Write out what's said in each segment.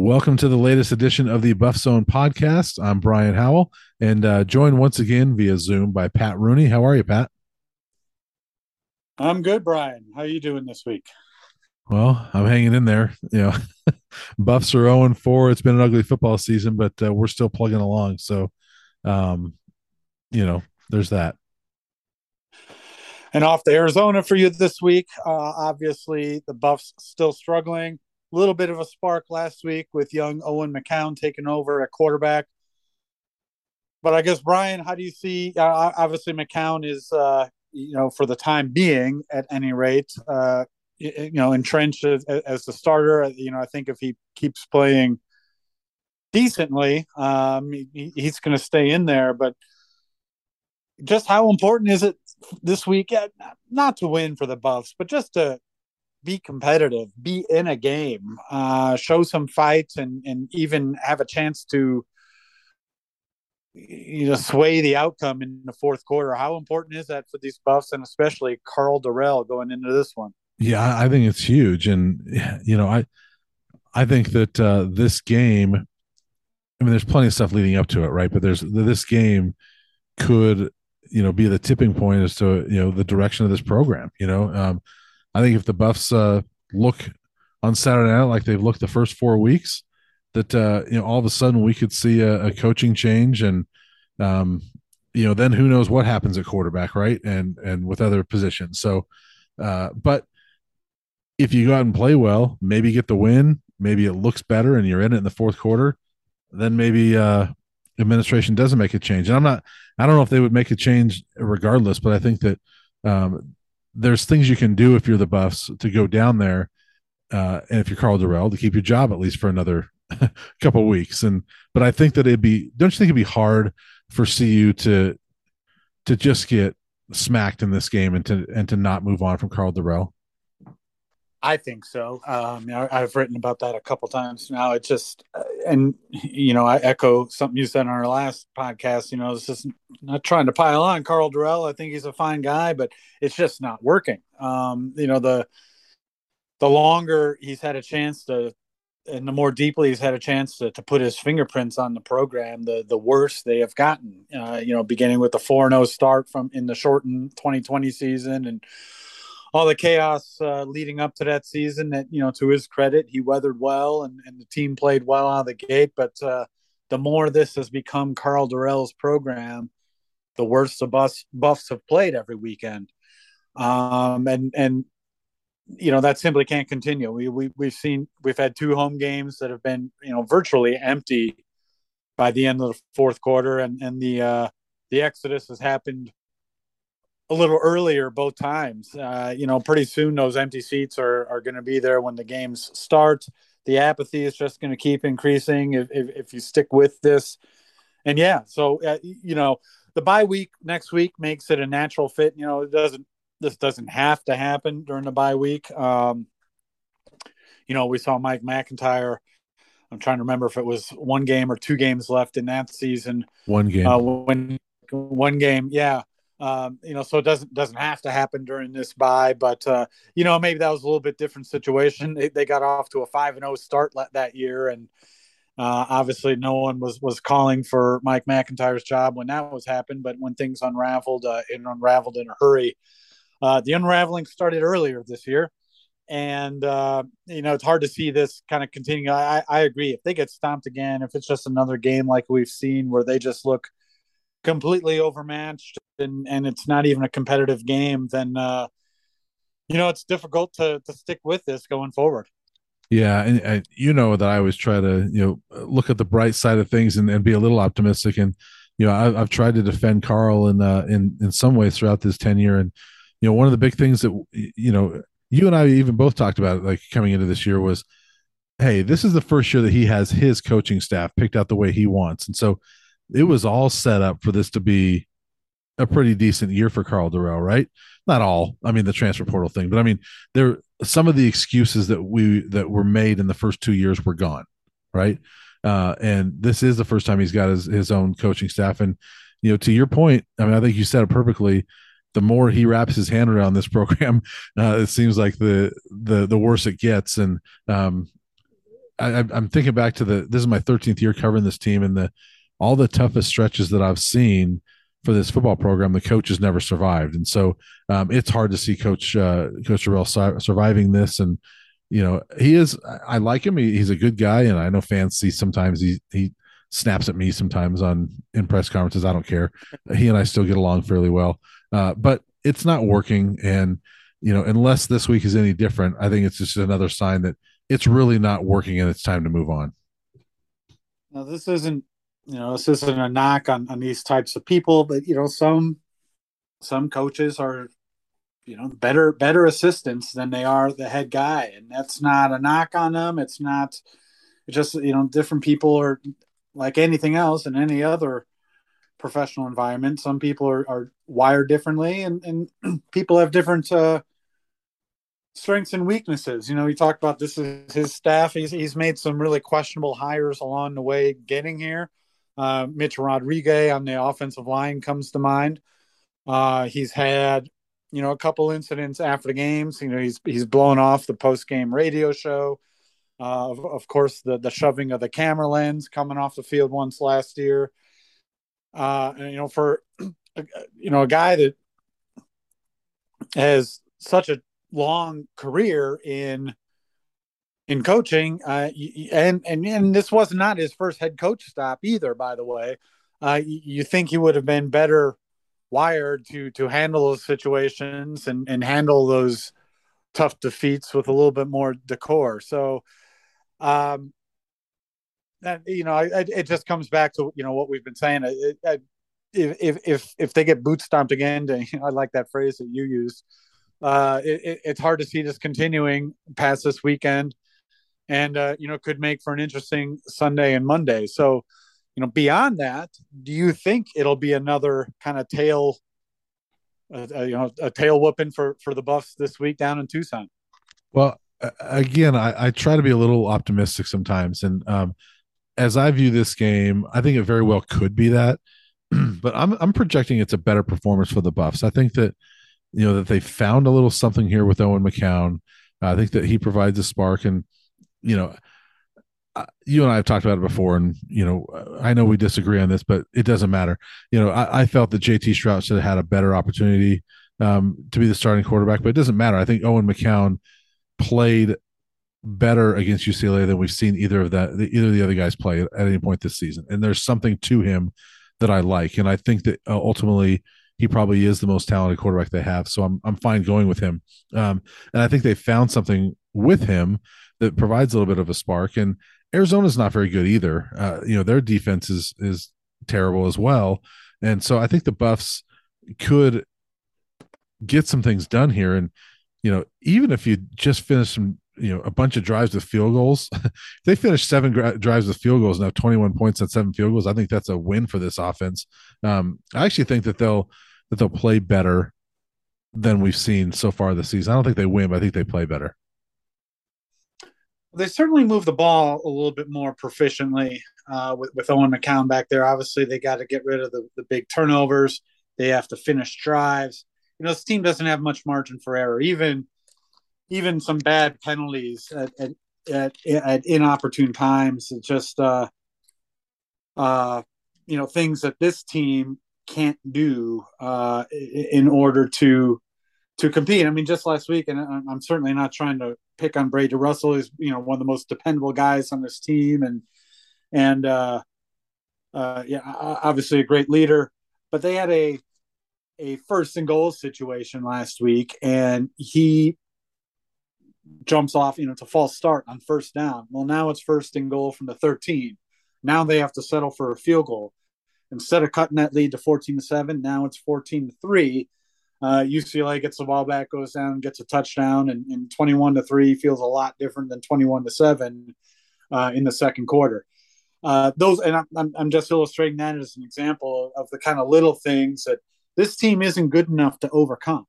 Welcome to the latest edition of the Buff Zone podcast. I'm Brian Howell and uh, joined once again via Zoom by Pat Rooney. How are you, Pat? I'm good, Brian. How are you doing this week? Well, I'm hanging in there. You know, Buffs are 0 4. It's been an ugly football season, but uh, we're still plugging along. So, um, you know, there's that. And off to Arizona for you this week. Uh, obviously, the Buffs still struggling little bit of a spark last week with young Owen McCown taking over at quarterback. But I guess Brian, how do you see? Uh, obviously, McCown is, uh, you know, for the time being, at any rate, uh, you know, entrenched as, as the starter. You know, I think if he keeps playing decently, um, he, he's going to stay in there. But just how important is it this week? Not to win for the Buffs, but just to be competitive, be in a game, uh, show some fights, and and even have a chance to you know sway the outcome in the fourth quarter. How important is that for these Buffs, and especially Karl Dorrell going into this one? Yeah, I think it's huge, and you know, I I think that uh, this game. I mean, there's plenty of stuff leading up to it, right? But there's this game could you know be the tipping point as to you know the direction of this program. You know, um, I think if the Buffs uh, look on Saturday night like they've looked the first four weeks, that uh, you know all of a sudden we could see a, a coaching change, and um, you know then who knows what happens at quarterback, right? And and with other positions. So, uh, but if you go out and play well, maybe get the win, maybe it looks better, and you're in it in the fourth quarter, then maybe uh, administration doesn't make a change. And I'm not, I don't know if they would make a change regardless, but I think that um, there's things you can do if you're the Buffs to go down there, uh, and if you're Karl Dorrell to keep your job at least for another couple weeks. And but I think that it'd be don't you think it'd be hard for CU to to just get smacked in this game and to and to not move on from Karl Dorrell? I think so. Um, I, have written about that a couple times now. It just, uh, and you know, I echo something you said on our last podcast. You know, this is not trying to pile on Karl Dorrell. I think he's a fine guy, but it's just not working. Um, you know, the the longer he's had a chance to, and the more deeply he's had a chance to, to put his fingerprints on the program, the the worse they have gotten. Uh, you know, beginning with the four zero oh start from in the shortened 2020 season and all the chaos uh, leading up to that season that you know to his credit he weathered well and, and the team played well out of the gate. But uh, the more this has become Karl dorrell's program the worse the buffs, buffs have played every weekend. Um, and and you know that simply can't continue. We, we we've seen we've had two home games that have been you know virtually empty by the end of the fourth quarter. And and the uh the exodus has happened a little earlier both times. Uh, you know, pretty soon those empty seats are, are going to be there when the games start. The apathy is just going to keep increasing if, if, if, you stick with this. And yeah, so, uh, you know, the bye week next week makes it a natural fit. You know, it doesn't, this doesn't have to happen during the bye week. Um, you know, we saw Mike McIntyre. I'm trying to remember if it was one game or two games left in that season. One game. Uh, when one game, yeah. Um, you know, so it doesn't doesn't have to happen during this bye, but uh, you know, maybe that was a little bit different situation. They, they got off to a five and zero oh start that year, and uh, obviously, no one was was calling for Mike McIntyre's job when that was happened. But when things unraveled, uh, it unraveled in a hurry. Uh, the unraveling started earlier this year, and uh, you know it's hard to see this kind of continue. I, I agree. If they get stomped again, if it's just another game like we've seen where they just look completely overmatched and and it's not even a competitive game, then uh, you know it's difficult to to stick with this going forward. Yeah, and, and, you know that I always try to you know look at the bright side of things and, and be a little optimistic. And you know I, have tried to defend Karl in uh, in in some ways throughout this tenure. And you know one of the big things that you know you and I even both talked about like coming into this year was, hey, this is the first year that he has his coaching staff picked out the way he wants, and so it was all set up for this to be a pretty decent year for Karl Dorrell, right? Not all. I mean, the transfer portal thing, but I mean, there some of the excuses that we that were made in the first two years were gone, right? Uh, and this is the first time he's got his his own coaching staff. And you know, to your point, I mean, I think you said it perfectly. The more he wraps his hand around this program, uh, it seems like the the the worse it gets. And um, I, I'm thinking back to the this is my 13th year covering this team and the all the toughest stretches that I've seen for this football program, the coach has never survived, and so um, it's hard to see Coach uh, Coach Dorrell surviving this. And you know, he is. I like him. He, he's a good guy, and I know fans see sometimes he he snaps at me sometimes on in press conferences. I don't care. He and I still get along fairly well, uh, but it's not working. And you know, unless this week is any different, I think it's just another sign that it's really not working, and it's time to move on. Now, this isn't you know this isn't a knock on on these types of people, but you know some some coaches are you know better better assistants than they are the head guy and that's not a knock on them it's not it's just you know different people are like anything else in any other professional environment, some people are, are wired differently and, and people have different uh, strengths and weaknesses. You know, he talked about this is his staff. He's, he's made some really questionable hires along the way getting here. Uh, Mitch Rodriguez on the offensive line comes to mind. Uh, he's had, you know, a couple incidents after the games. You know, he's he's blown off the post game radio show. Uh, of, of, course, the the shoving of the camera lens coming off the field once last year. Uh, and, you know, for you know a guy that has such a long career in in coaching, uh, and and and this was not his first head coach stop either. By the way, uh, you think he would have been better wired to to handle those situations and and handle those tough defeats with a little bit more decor. So um, that you know, I, I, it just comes back to you know what we've been saying. It, if if if they get boot stomped again, to, you know, I like that phrase that you used. Uh, it, it's hard to see this continuing past this weekend, and uh, you know could make for an interesting Sunday and Monday. So, you know, beyond that, do you think it'll be another kind of tail, uh, uh you know, a tail whooping for for the Buffs this week down in Tucson? Well, again, I, I, try to be a little optimistic sometimes, and um, as I view this game, I think it very well could be that. but I'm I'm projecting it's a better performance for the Buffs. I think that you know that they found a little something here with Owen McCown. I think that he provides a spark, and you know, you and I have talked about it before, and you know, I know we disagree on this, but it doesn't matter. You know, I, I felt that JT Shrout should have had a better opportunity um, to be the starting quarterback, but it doesn't matter. I think Owen McCown played better against UCLA than we've seen either of that either of the other guys play at any point this season. And there's something to him that I like, and I think that uh, ultimately he probably is the most talented quarterback they have. So I'm I'm fine going with him. Um, and I think they found something with him that provides a little bit of a spark. And Arizona's not very good either. Uh, you know their defense is is terrible as well. And so I think the Buffs could get some things done here. And you know, even if you just finish some, you know, a bunch of drives with field goals, if they finish seven gra- drives with field goals and have 21 points at seven field goals, I think that's a win for this offense. Um, I actually think that they'll that they'll play better than we've seen so far this season. I don't think they win, but I think they play better. They certainly move the ball a little bit more proficiently uh, with, with Owen McCown back there. Obviously, they got to get rid of the, the big turnovers. They have to finish drives you know this team doesn't have much margin for error. Even even some bad penalties at at, at, at inopportune times. It's just uh, uh, you know things that this team can't do uh, in order to to compete. I mean, just last week, and I'm certainly not trying to pick on Brady Russell. He's you know one of the most dependable guys on this team, and and uh, uh, yeah, obviously a great leader. But they had a a first and goal situation last week, and he jumps off. You know, it's a false start on first down. Well, now it's first and goal from the 13. Now they have to settle for a field goal. Instead of cutting that lead to 14 to 7, now it's 14 to 3. Uh, UCLA gets the ball back, goes down, gets a touchdown, and, and 21 to 3 feels a lot different than 21 to 7 uh, in the second quarter. Uh, those, and I'm, I'm just illustrating that as an example of the kind of little things that this team isn't good enough to overcome.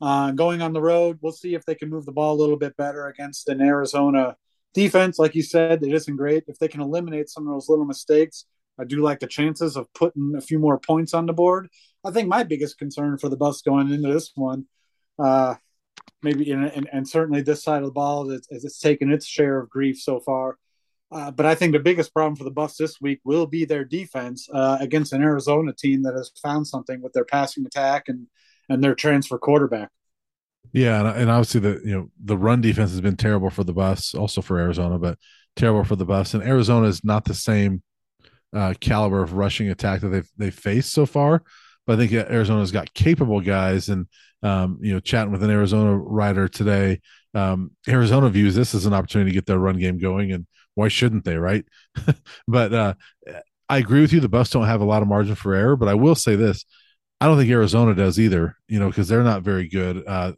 Uh, going on the road, we'll see if they can move the ball a little bit better against an Arizona defense. Like you said, it isn't great. If they can eliminate some of those little mistakes, I do like the chances of putting a few more points on the board. I think my biggest concern for the Buffs going into this one, uh, maybe in, and, and certainly this side of the ball, is, is it's taken its share of grief so far, Uh, but I think the biggest problem for the Buffs this week will be their defense uh, against an Arizona team that has found something with their passing attack and and their transfer quarterback. Yeah, and, and obviously the you know the run defense has been terrible for the Buffs, also for Arizona, but terrible for the Buffs. And Arizona is not the same uh, caliber of rushing attack that they've they faced so far. But I think Arizona's got capable guys, and um, you know, chatting with an Arizona writer today, um, Arizona views this as an opportunity to get their run game going, and why shouldn't they, right? but uh, I agree with you. The Buffs don't have a lot of margin for error, but I will say this: I don't think Arizona does either. You know, because they're not very good. Uh,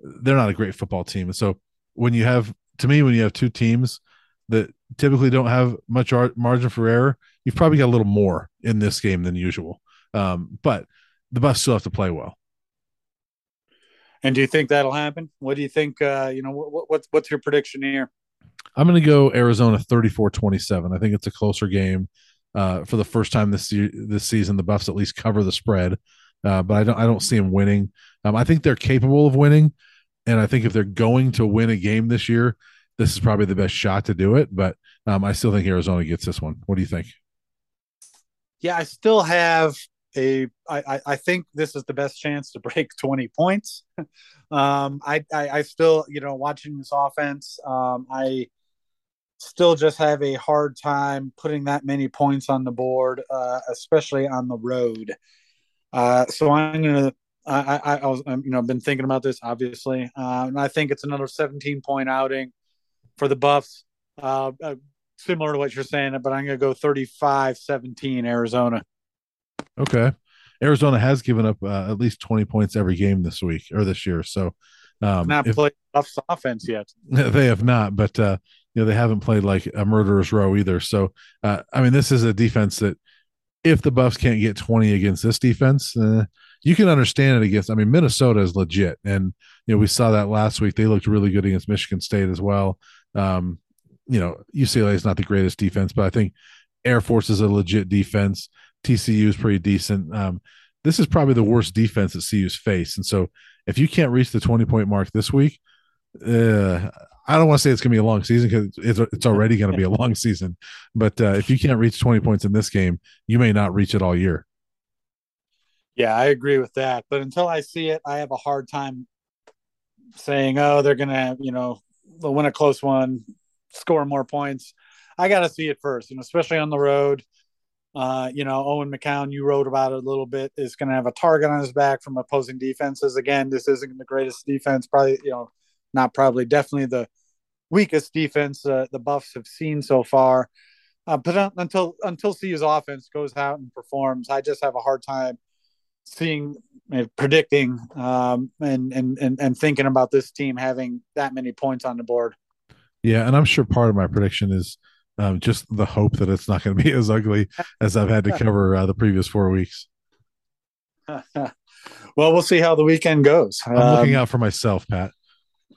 they're not a great football team, and so when you have, to me, when you have two teams that typically don't have much margin for error, you've probably got a little more in this game than usual. Um, but the Buffs still have to play well. And do you think that'll happen? What do you think? Uh, you know, what, what's what's your prediction here? I'm going to go Arizona 34-27. I think it's a closer game. Uh, for the first time this this season, the Buffs at least cover the spread, uh, but I don't I don't see them winning. Um, I think they're capable of winning, and I think if they're going to win a game this year, this is probably the best shot to do it. But um, I still think Arizona gets this one. What do you think? Yeah, I still have a. I, I think this is the best chance to break 20 points. um, I, I, I still, you know, watching this offense, um, I still just have a hard time putting that many points on the board, uh, especially on the road. Uh, so I'm gonna. I, I, I was, you know, been thinking about this obviously, uh, and I think it's another 17 point outing for the Buffs. Uh, uh, similar to what you're saying, but I'm going to go 35 17 Arizona. Okay. Arizona has given up uh, at least 20 points every game this week or this year. So, um, not if, played Buffs offense yet. They have not, but, uh, you know, they haven't played like a murderer's row either. So, uh, I mean, this is a defense that if the Buffs can't get 20 against this defense, uh, you can understand it against. I mean, Minnesota is legit, and you know we saw that last week. They looked really good against Michigan State as well. Um, you know, UCLA is not the greatest defense, but I think Air Force is a legit defense. TCU is pretty decent. Um, this is probably the worst defense that CU's faced. And so if you can't reach the 20 point mark this week, uh, I don't want to say it's going to be a long season because it's, it's already going to be a long season. But uh, if you can't reach 20 points in this game, you may not reach it all year. Yeah, I agree with that. But until I see it, I have a hard time saying, oh, they're going to, you know, they'll win a close one, score more points. I got to see it first, and especially on the road. Uh, you know, Owen McCown, you wrote about it a little bit, is going to have a target on his back from opposing defenses. Again, this isn't the greatest defense, probably, you know, not probably, definitely the weakest defense uh, the Buffs have seen so far. Uh, but until until CU's offense goes out and performs, I just have a hard time seeing, uh, predicting, um, and, and and and thinking about this team having that many points on the board. Yeah, and I'm sure part of my prediction is um, just the hope that it's not going to be as ugly as I've had to cover uh, the previous four weeks. well, we'll see how the weekend goes. I'm um, looking out for myself, Pat.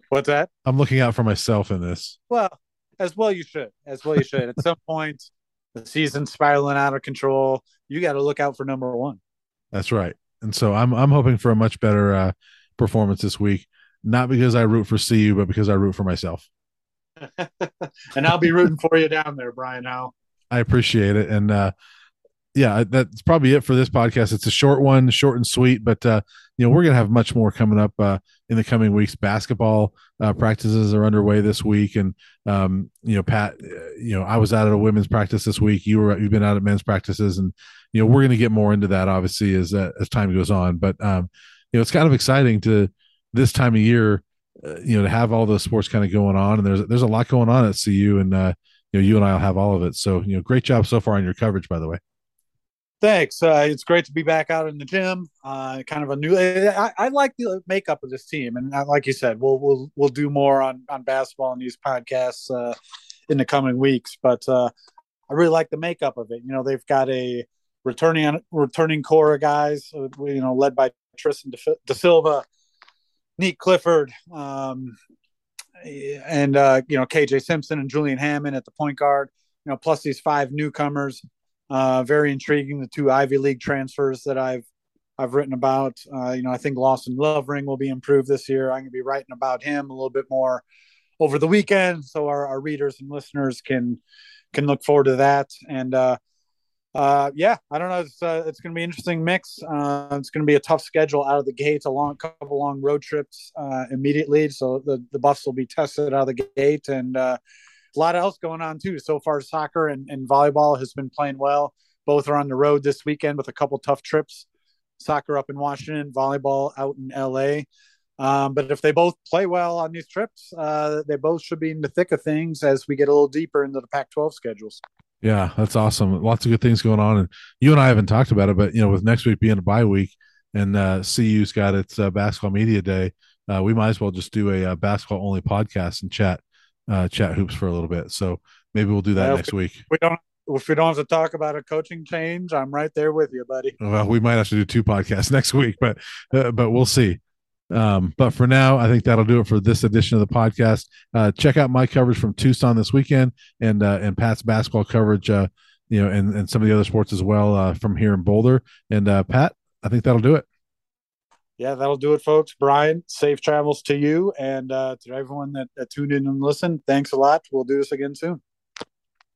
What's that? I'm looking out for myself in this. Well, as well you should. As well you should. At some point, the season's spiraling out of control. You got to look out for number one. That's right. And so I'm I'm hoping for a much better uh, performance this week. Not because I root for CU, but because I root for myself. And I'll be rooting for you down there, Brian Howe. I appreciate it. And uh, yeah, that's probably it for this podcast. It's a short one, short and sweet, but uh, you know, we're going to have much more coming up uh, in the coming weeks. Basketball uh, practices are underway this week. And, um, you know, Pat, uh, you know, I was out at a women's practice this week. You were, you've been out at men's practices and, you know, we're going to get more into that obviously as, uh, as time goes on. But, um, you know, it's kind of exciting to this time of year, uh, you know, to have all those sports kind of going on, and there's there's a lot going on at CU, and uh, you know, you and I'll have all of it. So, you know, great job so far on your coverage, by the way. Thanks. Uh, it's great to be back out in the gym. Uh, kind of a new. I, I like the makeup of this team, and uh, like you said, we'll we'll we'll do more on on basketball and these podcasts uh, in the coming weeks. But uh, I really like the makeup of it. You know, they've got a returning returning core of guys. Uh, you know, led by Tristan da Silva, Nique Clifford, um, and uh, you know KJ Simpson and Julian Hammond at the point guard. You know, plus these five newcomers. Uh, very intriguing. The two Ivy League transfers that I've I've written about. Uh, you know, I think Lawson Lovering will be improved this year. I'm going to be writing about him a little bit more over the weekend, so our, our readers and listeners can can look forward to that. And uh, uh, yeah, I don't know. It's uh, it's going to be an interesting mix. Uh, it's going to be a tough schedule out of the gate. A long couple long road trips uh, immediately, so the the Buffs will be tested out of the gate, and uh, a lot else going on too. So far, soccer and, and volleyball has been playing well. Both are on the road this weekend with a couple tough trips. Soccer up in Washington, volleyball out in LA. Um, but if they both play well on these trips, uh, they both should be in the thick of things as we get a little deeper into the Pac-12 schedules. Yeah, that's awesome. Lots of good things going on, and you and I haven't talked about it, but you know, with next week being a bye week and uh, CU's got its uh, basketball media day, uh, we might as well just do a, a uh, basketball only podcast and chat uh, chat hoops for a little bit. So maybe we'll do that next we, week. We don't if we don't have to talk about a coaching change, I'm right there with you, buddy. Well, we might have to do two podcasts next week, but uh, but we'll see. Um, but for now, I think that'll do it for this edition of the podcast. Uh, check out my coverage from Tucson this weekend and uh, and Pat's basketball coverage, uh, you know, and, and some of the other sports as well uh, from here in Boulder. And uh, Pat, I think that'll do it. Yeah, that'll do it, folks. Brian, safe travels to you and uh, to everyone that, that tuned in and listened. Thanks a lot. We'll do this again soon.